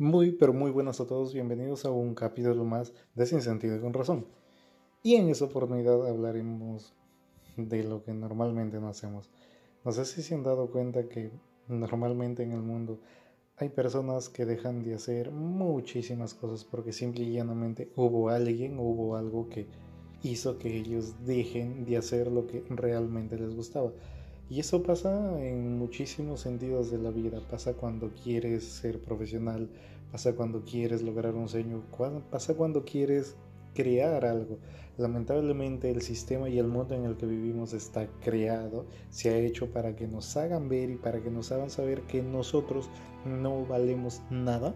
Muy, pero muy buenas a todos, bienvenidos a un capítulo más de Sin Sentido y con Razón. Y en esta oportunidad hablaremos de lo que normalmente no hacemos. No sé si se han dado cuenta que normalmente en el mundo hay personas que dejan de hacer muchísimas cosas porque simple y llanamente hubo alguien, hubo algo que hizo que ellos dejen de hacer lo que realmente les gustaba. Y eso pasa en muchísimos sentidos de la vida. Pasa cuando quieres ser profesional, pasa cuando quieres lograr un sueño, pasa cuando quieres crear algo. Lamentablemente el sistema y el mundo en el que vivimos está creado, se ha hecho para que nos hagan ver y para que nos hagan saber que nosotros no valemos nada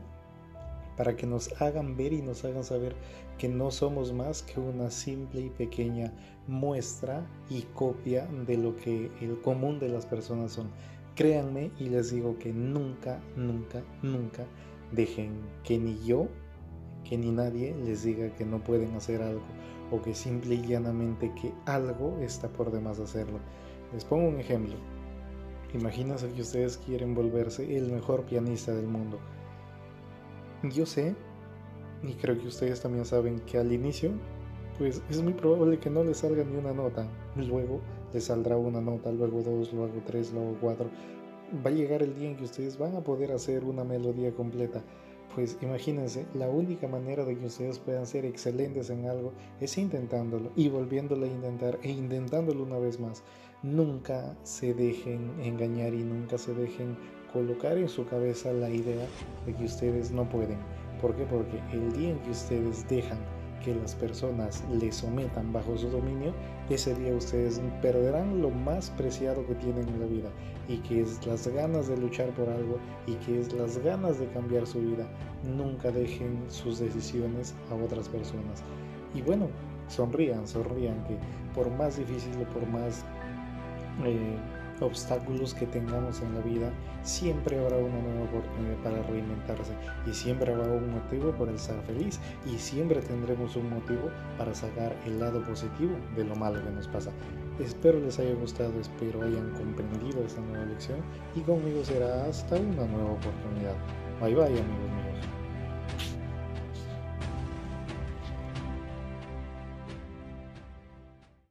para que nos hagan ver y nos hagan saber que no somos más que una simple y pequeña muestra y copia de lo que el común de las personas son. Créanme y les digo que nunca, nunca, nunca dejen que ni yo, que ni nadie les diga que no pueden hacer algo o que simple y llanamente que algo está por demás hacerlo. Les pongo un ejemplo. Imagínense que ustedes quieren volverse el mejor pianista del mundo yo sé, y creo que ustedes también saben que al inicio, pues es muy probable que no les salga ni una nota. Luego les saldrá una nota, luego dos, luego tres, luego cuatro. Va a llegar el día en que ustedes van a poder hacer una melodía completa. Pues imagínense, la única manera de que ustedes puedan ser excelentes en algo es intentándolo y volviéndolo a intentar e intentándolo una vez más. Nunca se dejen engañar y nunca se dejen colocar en su cabeza la idea de que ustedes no pueden. ¿Por qué? Porque el día en que ustedes dejan que las personas les sometan bajo su dominio, ese día ustedes perderán lo más preciado que tienen en la vida y que es las ganas de luchar por algo y que es las ganas de cambiar su vida. Nunca dejen sus decisiones a otras personas. Y bueno, sonrían, sonrían que por más difícil o por más... Eh, obstáculos que tengamos en la vida, siempre habrá una nueva oportunidad para reinventarse y siempre habrá un motivo para estar feliz y siempre tendremos un motivo para sacar el lado positivo de lo malo que nos pasa. Espero les haya gustado, espero hayan comprendido esta nueva lección y conmigo será hasta una nueva oportunidad. Bye bye amigos míos.